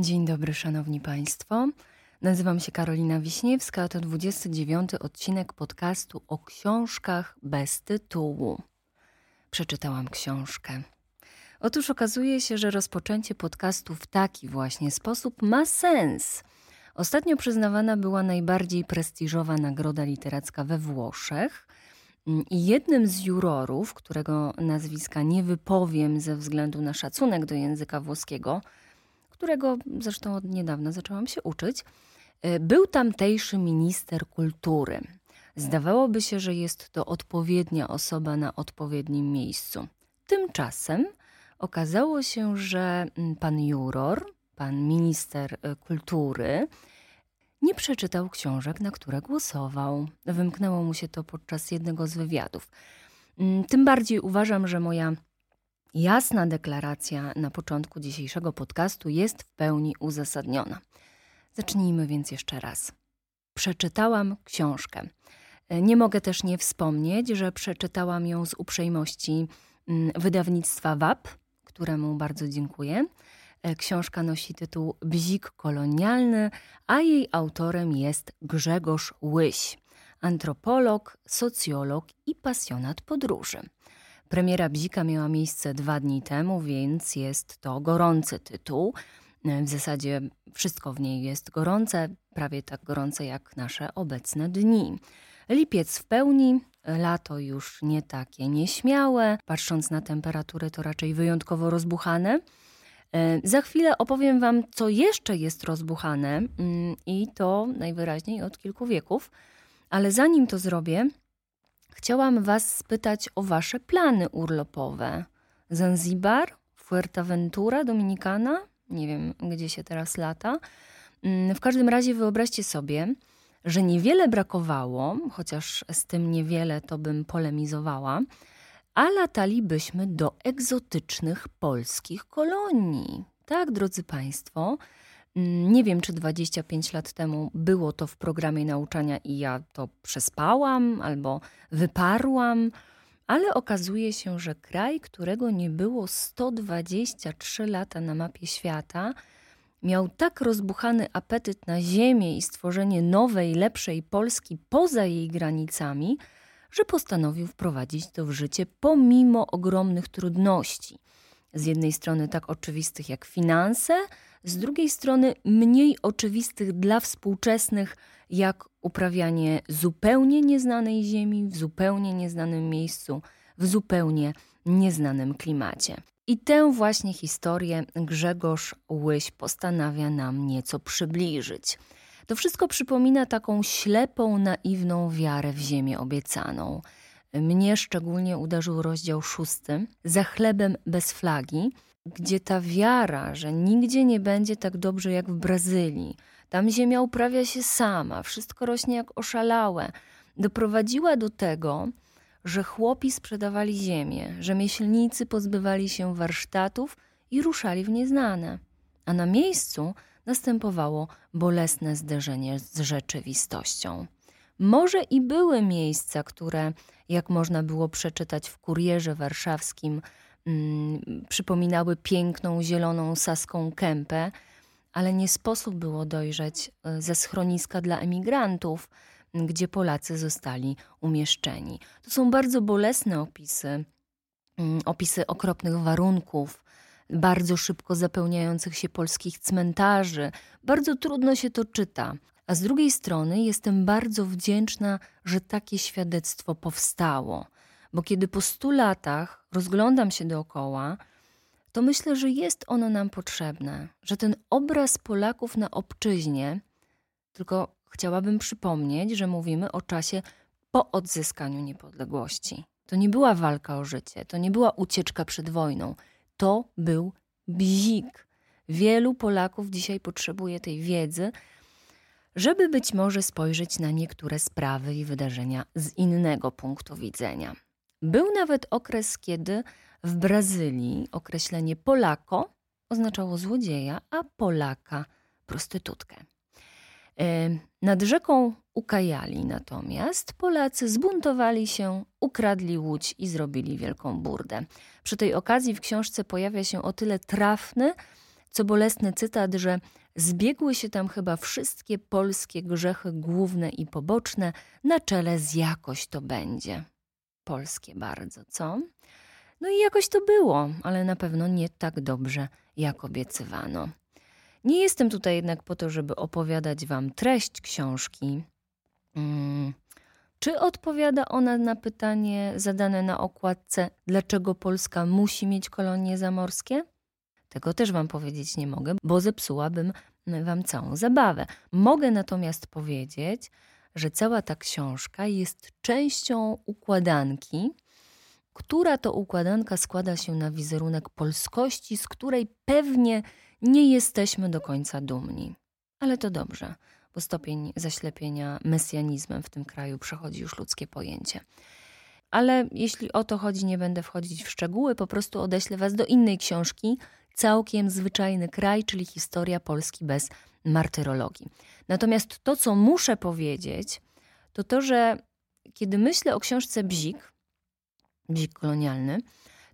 Dzień dobry, szanowni państwo. Nazywam się Karolina Wiśniewska, a to 29 odcinek podcastu o książkach bez tytułu. Przeczytałam książkę. Otóż okazuje się, że rozpoczęcie podcastu w taki właśnie sposób ma sens. Ostatnio przyznawana była najbardziej prestiżowa nagroda literacka we Włoszech. I jednym z jurorów, którego nazwiska nie wypowiem ze względu na szacunek do języka włoskiego, którego zresztą od niedawna zaczęłam się uczyć, e, był tamtejszy minister kultury. Zdawałoby się, że jest to odpowiednia osoba na odpowiednim miejscu. Tymczasem okazało się, że mm, pan juror, pan minister e, kultury, nie przeczytał książek, na które głosował. Wymknęło mu się to podczas jednego z wywiadów. Mm, tym bardziej uważam, że moja jasna deklaracja na początku dzisiejszego podcastu jest w pełni uzasadniona. Zacznijmy więc jeszcze raz. Przeczytałam książkę. Nie mogę też nie wspomnieć, że przeczytałam ją z uprzejmości mm, wydawnictwa WAP, któremu bardzo dziękuję. E, książka nosi tytuł Bzik kolonialny, a jej autorem jest Grzegorz Łyś, antropolog, socjolog i pasjonat podróży. Premiera Bzika miała miejsce dwa dni temu, więc jest to gorący tytuł. W zasadzie wszystko w niej jest gorące, prawie tak gorące jak nasze obecne dni. Lipiec w pełni, lato już nie takie nieśmiałe, patrząc na temperatury to raczej wyjątkowo rozbuchane. E, za chwilę opowiem Wam, co jeszcze jest rozbuchane mm, i to najwyraźniej od kilku wieków. Ale zanim to zrobię, chciałam Was spytać o Wasze plany urlopowe. Zanzibar, Fuerteventura, Dominikana? Nie wiem, gdzie się teraz lata. Mm, w każdym razie wyobraźcie sobie, że niewiele brakowało, chociaż z tym niewiele to bym polemizowała, a latalibyśmy do egzotycznych polskich kolonii. Tak, drodzy Państwo, nie wiem, czy 25 lat temu było to w programie nauczania i ja to przespałam albo wyparłam, ale okazuje się, że kraj, którego nie było 123 lata na mapie świata, miał tak rozbuchany apetyt na ziemię i stworzenie nowej, lepszej Polski poza jej granicami, że postanowił wprowadzić to w życie pomimo ogromnych trudności. Z jednej strony tak oczywistych jak finanse, z drugiej strony mniej oczywistych dla współczesnych, jak uprawianie zupełnie nieznanej ziemi w zupełnie nieznanym miejscu, w zupełnie nieznanym klimacie. I tę właśnie historię Grzegorz Łyś postanawia nam nieco przybliżyć. To wszystko przypomina taką ślepą, naiwną wiarę w ziemię obiecaną. Mnie szczególnie uderzył rozdział szósty, za chlebem bez flagi, gdzie ta wiara, że nigdzie nie będzie tak dobrze jak w Brazylii, tam ziemia uprawia się sama, wszystko rośnie jak oszalałe, doprowadziła do tego, że chłopi sprzedawali ziemię, rzemieślnicy pozbywali się warsztatów i ruszali w nieznane, a na miejscu następowało bolesne zderzenie z rzeczywistością. Może i były miejsca, które, jak można było przeczytać w kurierze warszawskim, mm, przypominały piękną, zieloną saską kępę, ale nie sposób było dojrzeć e, ze schroniska dla emigrantów, gdzie Polacy zostali umieszczeni. To są bardzo bolesne opisy, mm, opisy okropnych warunków, bardzo szybko zapełniających się polskich cmentarzy. Bardzo trudno się to czyta. A z drugiej strony jestem bardzo wdzięczna, że takie świadectwo powstało, bo kiedy po stu latach rozglądam się dookoła, to myślę, że jest ono nam potrzebne, że ten obraz Polaków na obczyźnie, tylko chciałabym przypomnieć, że mówimy o czasie po odzyskaniu niepodległości. To nie była walka o życie, to nie była ucieczka przed wojną, to był bzik. Wielu Polaków dzisiaj potrzebuje tej wiedzy, żeby być może spojrzeć na niektóre sprawy i wydarzenia z innego punktu widzenia. Był nawet okres, kiedy w Brazylii określenie Polako oznaczało złodzieja, a Polaka prostytutkę. Nad rzeką Ukajali natomiast Polacy zbuntowali się, ukradli łódź i zrobili wielką burdę. Przy tej okazji w książce pojawia się o tyle trafny, co bolesny cytat, że zbiegły się tam chyba wszystkie polskie grzechy główne i poboczne, na czele z jakoś to będzie. Polskie bardzo, co? No i jakoś to było, ale na pewno nie tak dobrze, jak obiecywano. Nie jestem tutaj jednak po to, żeby opowiadać Wam treść książki. Hmm. Czy odpowiada ona na pytanie zadane na okładce, dlaczego Polska musi mieć kolonie zamorskie? Tego też Wam powiedzieć nie mogę, bo zepsułabym Wam całą zabawę. Mogę natomiast powiedzieć, że cała ta książka jest częścią układanki, która to układanka składa się na wizerunek polskości, z której pewnie nie jesteśmy do końca dumni. Ale to dobrze, bo stopień zaślepienia mesjanizmem w tym kraju przechodzi już ludzkie pojęcie. Ale jeśli o to chodzi, nie będę wchodzić w szczegóły, po prostu odeślę Was do innej książki, całkiem zwyczajny kraj, czyli historia Polski bez martyrologii. Natomiast to, co muszę powiedzieć, to to, że kiedy myślę o książce Bzik, Bzik kolonialny,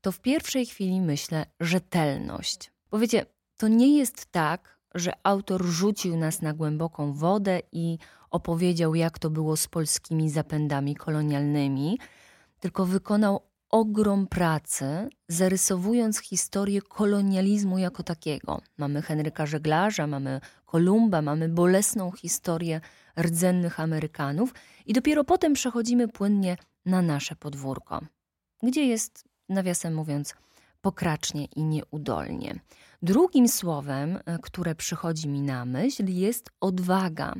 to w pierwszej chwili myślę rzetelność. Bo wiecie, to nie jest tak, że autor rzucił nas na głęboką wodę i opowiedział, jak to było z polskimi zapędami kolonialnymi, tylko wykonał ogrom pracy, zarysowując historię kolonializmu jako takiego. Mamy Henryka Żeglarza, mamy Kolumba, mamy bolesną historię rdzennych Amerykanów i dopiero potem przechodzimy płynnie na nasze podwórko, gdzie jest, nawiasem mówiąc, pokracznie i nieudolnie. Drugim słowem, e, które przychodzi mi na myśl, jest odwaga.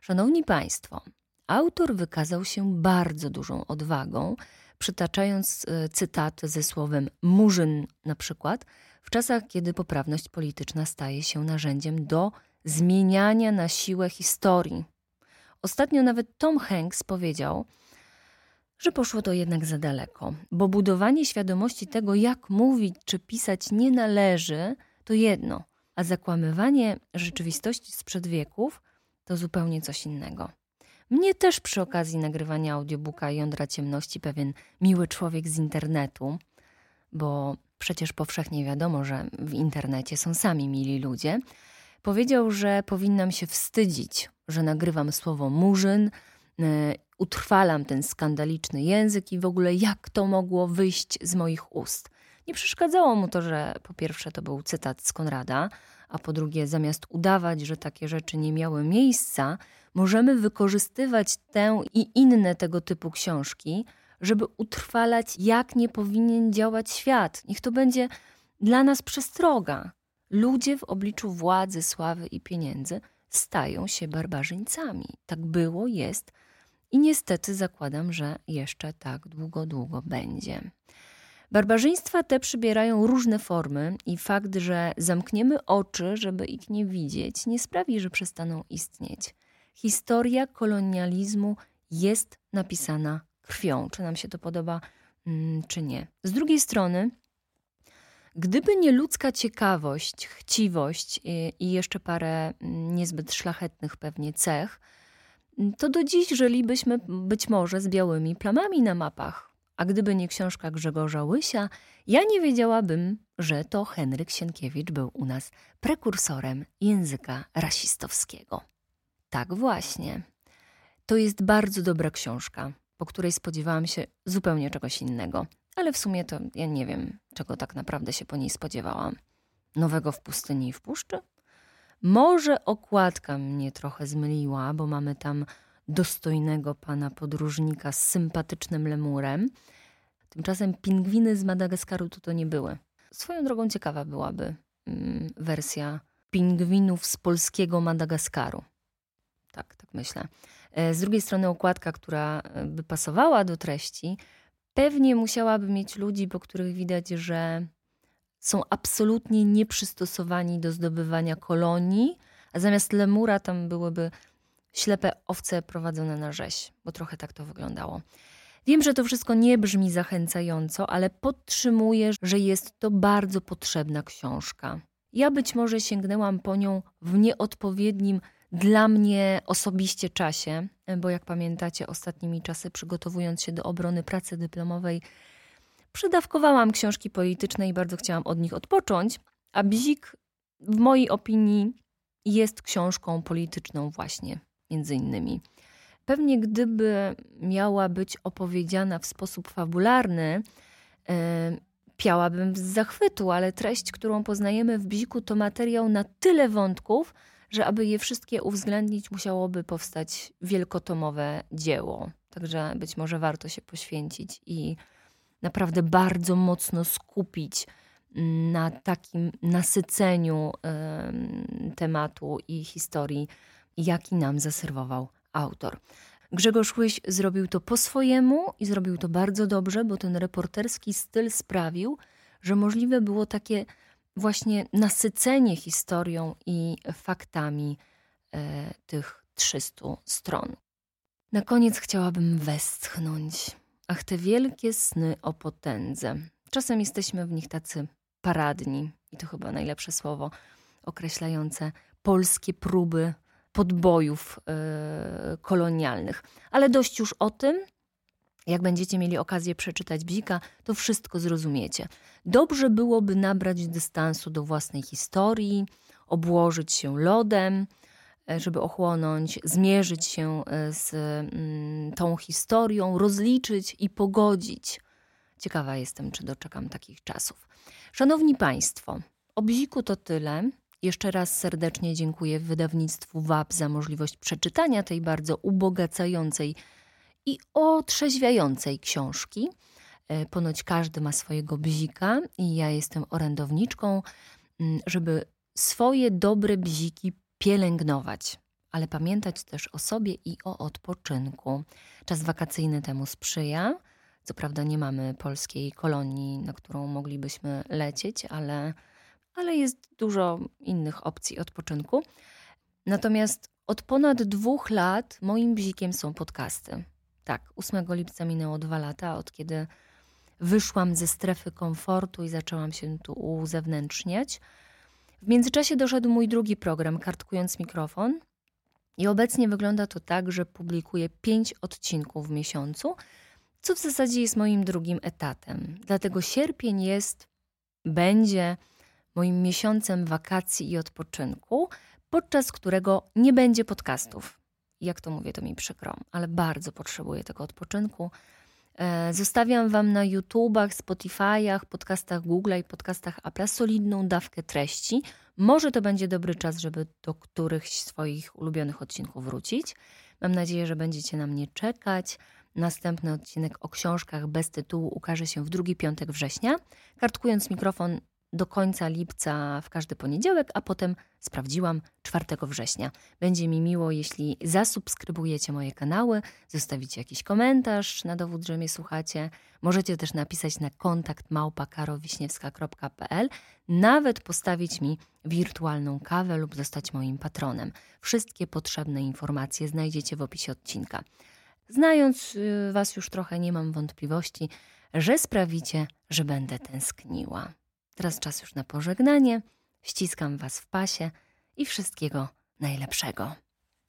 Szanowni Państwo, autor wykazał się bardzo dużą odwagą, przytaczając e, cytaty ze słowem murzyn na przykład, w czasach, kiedy poprawność polityczna staje się narzędziem do zmieniania na siłę historii. Ostatnio nawet Tom Hanks powiedział, że poszło to jednak za daleko, bo budowanie świadomości tego, jak mówić czy pisać nie należy, to jedno, a zakłamywanie rzeczywistości sprzed wieków to zupełnie coś innego. Mnie też przy okazji nagrywania audiobooka Jądra Ciemności pewien miły człowiek z internetu, bo przecież powszechnie wiadomo, że w internecie są sami mili ludzie, powiedział, że powinnam się wstydzić, że nagrywam słowo murzyn, yy, utrwalam ten skandaliczny język i w ogóle jak to mogło wyjść z moich ust. Nie przeszkadzało mu to, że po pierwsze to był cytat z Konrada, a po drugie, zamiast udawać, że takie rzeczy nie miały miejsca, możemy wykorzystywać tę i inne tego typu książki, żeby utrwalać, jak nie powinien działać świat. Niech to będzie dla nas przestroga. Ludzie w obliczu władzy, sławy i pieniędzy stają się barbarzyńcami. Tak było, jest i niestety zakładam, że jeszcze tak długo, długo będzie. Barbarzyństwa te przybierają różne formy i fakt, że zamkniemy oczy, żeby ich nie widzieć, nie sprawi, że przestaną istnieć. Historia kolonializmu jest napisana krwią, czy nam się to podoba, mm, czy nie. Z drugiej strony, gdyby nie ludzka ciekawość, chciwość i jeszcze parę mm, niezbyt szlachetnych pewnie cech, to do dziś żylibyśmy być może z białymi plamami na mapach. A gdyby nie książka Grzegorza Łysia, ja nie wiedziałabym, że to Henryk Sienkiewicz był u nas prekursorem języka rasistowskiego. Tak właśnie. To jest bardzo dobra książka, po której spodziewałam się zupełnie czegoś innego. Ale w sumie to ja nie wiem, czego tak naprawdę się po niej spodziewałam. Nowego w pustyni i w puszczy? Może okładka mnie trochę zmyliła, bo mamy tam dostojnego pana podróżnika z sympatycznym lemurem. Tymczasem pingwiny z Madagaskaru to, to nie były. Swoją drogą ciekawa byłaby mm, wersja pingwinów z polskiego Madagaskaru. Tak, tak myślę. E, z drugiej strony okładka, która e, by pasowała do treści, pewnie musiałaby mieć ludzi, po których widać, że są absolutnie nieprzystosowani do zdobywania kolonii, a zamiast lemura tam byłyby ślepe owce prowadzone na rzeź, bo trochę tak to wyglądało. Wiem, że to wszystko nie brzmi zachęcająco, ale podtrzymuję, że jest to bardzo potrzebna książka. Ja być może sięgnęłam po nią w nieodpowiednim dla mnie osobiście czasie, bo jak pamiętacie, ostatnimi czasy przygotowując się do obrony pracy dyplomowej, przydawkowałam książki polityczne i bardzo chciałam od nich odpocząć, a Bzik w mojej opinii jest książką polityczną właśnie, między innymi. Pewnie gdyby miała być opowiedziana w sposób fabularny, yy, piałabym z zachwytu, ale treść, którą poznajemy w Bziku, to materiał na tyle wątków, że aby je wszystkie uwzględnić, musiałoby powstać wielkotomowe dzieło. Także być może warto się poświęcić i naprawdę bardzo mocno skupić na takim nasyceniu y, tematu i historii, jaki nam zaserwował autor. Grzegorz Łyś zrobił to po swojemu i zrobił to bardzo dobrze, bo ten reporterski styl sprawił, że możliwe było takie właśnie nasycenie historią i faktami e, tych 300 stron. Na koniec chciałabym westchnąć. Ach, te wielkie sny o potędze. Czasem jesteśmy w nich tacy paradni, i to chyba najlepsze słowo określające polskie próby podbojów yy, kolonialnych. Ale dość już o tym. Jak będziecie mieli okazję przeczytać Bzika, to wszystko zrozumiecie. Dobrze byłoby nabrać dystansu do własnej historii, obłożyć się lodem, e, żeby ochłonąć, zmierzyć się e, z mm, tą historią, rozliczyć i pogodzić. Ciekawa jestem, czy doczekam takich czasów. Szanowni Państwo, o Bziku to tyle. Jeszcze raz serdecznie dziękuję wydawnictwu WAP za możliwość przeczytania tej bardzo ubogacającej i otrzeźwiającej książki. E, ponoć każdy ma swojego bzika i ja jestem orędowniczką, mm, żeby swoje dobre bziki pielęgnować, ale pamiętać też o sobie i o odpoczynku. Czas wakacyjny temu sprzyja. Co prawda nie mamy polskiej kolonii, na którą moglibyśmy lecieć, ale, ale jest dużo innych opcji odpoczynku. Natomiast od ponad dwóch lat moim bzikiem są podcasty. Tak, 8 lipca minęło dwa lata, od kiedy wyszłam ze strefy komfortu i zaczęłam się tu uzewnętrzniać. W międzyczasie doszedł mój drugi program, Kartkując Mikrofon. I obecnie wygląda to tak, że publikuję pięć odcinków w miesiącu, co w zasadzie jest moim drugim etatem. Dlatego sierpień jest, będzie moim miesiącem wakacji i odpoczynku, podczas którego nie będzie podcastów. Jak to mówię, to mi przykro, ale bardzo potrzebuję tego odpoczynku. E, zostawiam Wam na YouTubach, Spotify'ach, podcastach Google i podcastach Apple solidną dawkę treści. Może to będzie dobry czas, żeby do którychś swoich ulubionych odcinków wrócić. Mam nadzieję, że będziecie na mnie czekać. Następny odcinek o książkach bez tytułu ukaże się w drugi piątek września. Kartkując mikrofon do końca lipca w każdy poniedziałek, a potem sprawdziłam 4 września. Będzie mi miło, jeśli zasubskrybujecie moje kanały, zostawicie jakiś komentarz na dowód, że mnie słuchacie. Możecie też napisać na kontakt małpakarowiśniewska.pl, nawet postawić mi wirtualną kawę lub zostać moim patronem. Wszystkie potrzebne informacje znajdziecie w opisie odcinka. Znając y, Was już trochę, nie mam wątpliwości, że sprawicie, że będę tęskniła. Teraz czas już na pożegnanie. Ściskam Was w pasie i wszystkiego najlepszego.